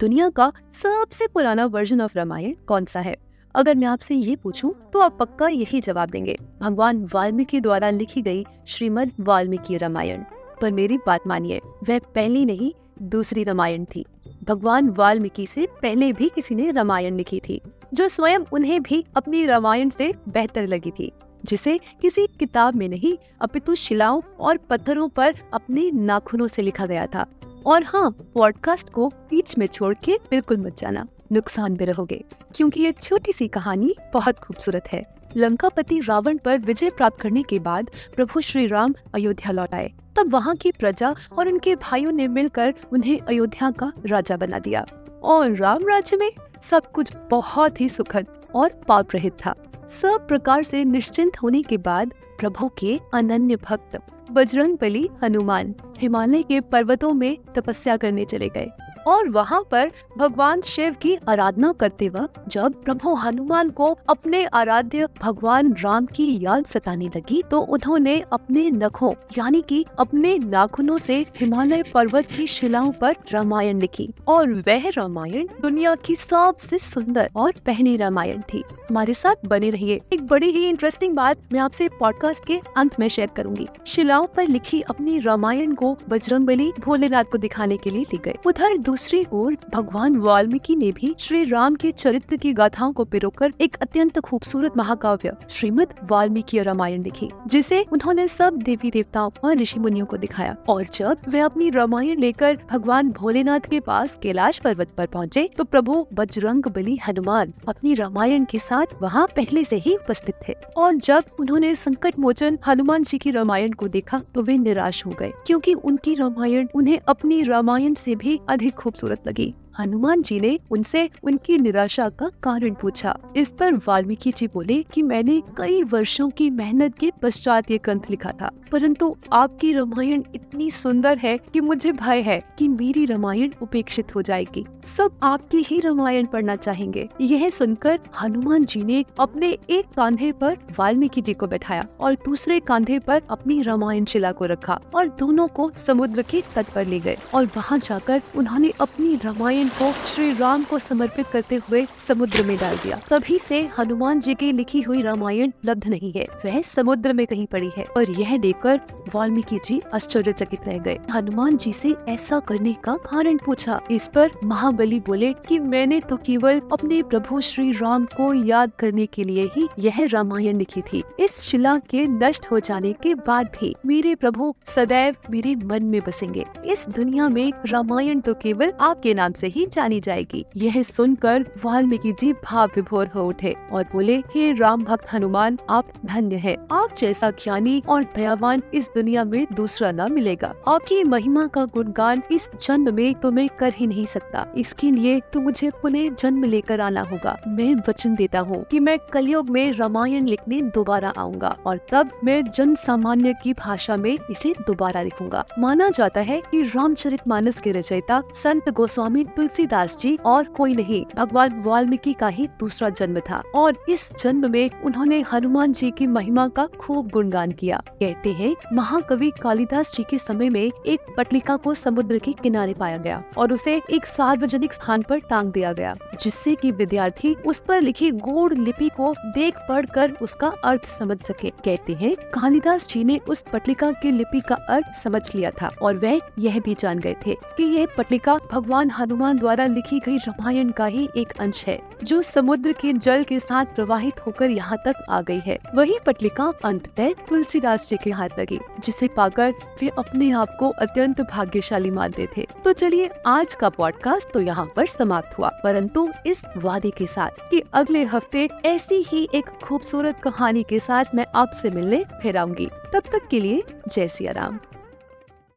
दुनिया का सबसे पुराना वर्जन ऑफ़ रामायण कौन सा है? अगर मैं आपसे ये पूछूँ तो आप पक्का यही जवाब देंगे। भगवान वाल्मीकि द्वारा लिखी गई श्रीमद वाल्मीकि रामायण। पर मेरी बात मानिए, वह पहली नहीं, दूसरी रामायण थी। भगवान वाल्मीकि से पहले भी किसी ने रामायण लिखी थी, जो स्वयं उन्हें भी अपनी रामायण से बेहतर लगी थी, जिसे किसी किताब में नहीं, अपितु शिलाओं और पत्थरों पर अपने नाखूनों से लिखा गया था। और हाँ पॉडकास्ट को बीच में छोड़ के बिल्कुल मत जाना। नुकसान में रहोगे, क्योंकि ये छोटी सी कहानी बहुत खूबसूरत है। लंकापति रावण पर विजय प्राप्त करने के बाद प्रभु श्री राम अयोध्या लौट आए। तब वहाँ की प्रजा और उनके भाइयों ने मिलकर उन्हें अयोध्या का राजा बना दिया। और राम राज्य में सब कुछ बहुत ही सुखद और पाप रहित था। सब प्रकार से निश्चिंत होने के बाद प्रभु के अनन्य भक्त बजरंग बली हनुमान, हिमालय के पर्वतों में तपस्या करने चले गए। और वहाँ पर भगवान शिव की आराधना करते वक्त जब प्रभु हनुमान को अपने आराध्य भगवान राम की याद सताने लगी तो उन्होंने अपने नखों, यानी कि अपने नाखूनों से हिमालय पर्वत की शिलाओं पर रामायण लिखी। और वह रामायण दुनिया की सबसे सुंदर और पहली रामायण थी। हमारे साथ बने रहिए। एक बड़ी ही इंटरेस्टिंग बात मैं आपसे पॉडकास्ट के अंत में शेयर करूँगी। शिलाओं पर लिखी अपनी रामायण को बजरंग बली भोलेनाथ को दिखाने के लिए ली गई। उधर दूसरी ओर, भगवान वाल्मीकि ने भी श्री राम के चरित्र की गाथाओं को पिरोकर एक अत्यंत खूबसूरत महाकाव्य, श्रीमद वाल्मीकि रामायण लिखी, जिसे उन्होंने सब देवी देवताओं और ऋषि मुनियों को दिखाया। और जब वे अपनी रामायण लेकर भगवान भोलेनाथ के पास कैलाश पर्वत पर पहुँचे तो प्रभु बजरंग बली हनुमान अपनी रामायण के साथ वहाँ पहले से ही उपस्थित थे। और जब उन्होंने संकट मोचन हनुमान जी की रामायण को देखा तो वे निराश हो गए, क्योंकि उनकी रामायण उन्हें अपनी रामायण से भी अधिक खूबसूरत लगी। हनुमान जी ने उनसे उनकी निराशा का कारण पूछा। इस पर वाल्मीकि जी बोले कि मैंने कई वर्षों की मेहनत के पश्चात ये ग्रंथ लिखा था, परंतु आपकी रामायण इतनी सुंदर है कि मुझे भय है कि मेरी रामायण उपेक्षित हो जाएगी। सब आपकी ही रामायण पढ़ना चाहेंगे। यह सुनकर हनुमान जी ने अपने एक कांधे पर वाल्मीकि जी को बैठाया और दूसरे कांधे पर अपनी रामायण शिला को रखा और दोनों को समुद्र के तट पर ले गए और वहाँ जाकर उन्होंने अपनी रामायण को श्री राम को समर्पित करते हुए समुद्र में डाल दिया। तभी से हनुमान जी की लिखी हुई रामायण उपलब्ध नहीं है। वह समुद्र में कहीं पड़ी है और यह देखकर वाल्मीकि जी आश्चर्यचकित रह गए। हनुमान जी से ऐसा करने का कारण पूछा। इस पर महाबली बोले कि मैंने तो केवल अपने प्रभु श्री राम को याद करने के लिए ही यह रामायण लिखी थी। इस शिला के नष्ट हो जाने के बाद भी मेरे प्रभु सदैव मेरे मन में बसेंगे। इस दुनिया में रामायण तो केवल आपके नाम से ही जानी जाएगी। यह सुनकर वाल्मीकि जी भाव विभोर हो उठे और बोले, हे राम भक्त हनुमान, आप धन्य है। आप जैसा ज्ञानी और दयावान इस दुनिया में दूसरा न मिलेगा। आपकी महिमा का गुणगान इस जन्म में तो मैं कर ही नहीं सकता। इसके लिए तो मुझे पुनः जन्म लेकर आना होगा। मैं वचन देता हूँ कि मैं कलयुग में रामायण लिखने दोबारा आऊँगा और तब मैं जन सामान्य की भाषा में इसे दोबारा लिखूँगा। माना जाता है कि रामचरित मानस के रचयिता संत गोस्वामी तुलसीदास जी और कोई नहीं, भगवान वाल्मीकि का ही दूसरा जन्म था और इस जन्म में उन्होंने हनुमान जी की महिमा का खूब गुणगान किया। कहते हैं, महाकवि कालिदास जी के समय में एक पटलिका को समुद्र के किनारे पाया गया और उसे एक सार्वजनिक स्थान पर टांग दिया गया, जिससे कि विद्यार्थी उस पर लिखी गोड़ लिपि को देख पढ़ कर उसका अर्थ समझ सके। कहते हैं, कालिदास जी ने उस पटलिका की लिपि का अर्थ समझ लिया था और वह यह भी जान गए थे कि यह पटलिका भगवान हनुमान हनुमान द्वारा लिखी गई रामायण का ही एक अंश है, जो समुद्र के जल के साथ प्रवाहित होकर यहाँ तक आ गई है। वही पटलिका अंततः तुलसीदास जी के हाथ लगी, जिसे पाकर वे अपने आप को अत्यंत भाग्यशाली मानते थे। तो चलिए, आज का पॉडकास्ट तो यहाँ पर समाप्त हुआ। परंतु इस वादे के साथ कि अगले हफ़्ते ऐसी ही एक खूबसूरत कहानी के साथ मैं आपसे मिलने फिर आऊँगी। तब तक के लिए जय सिया राम।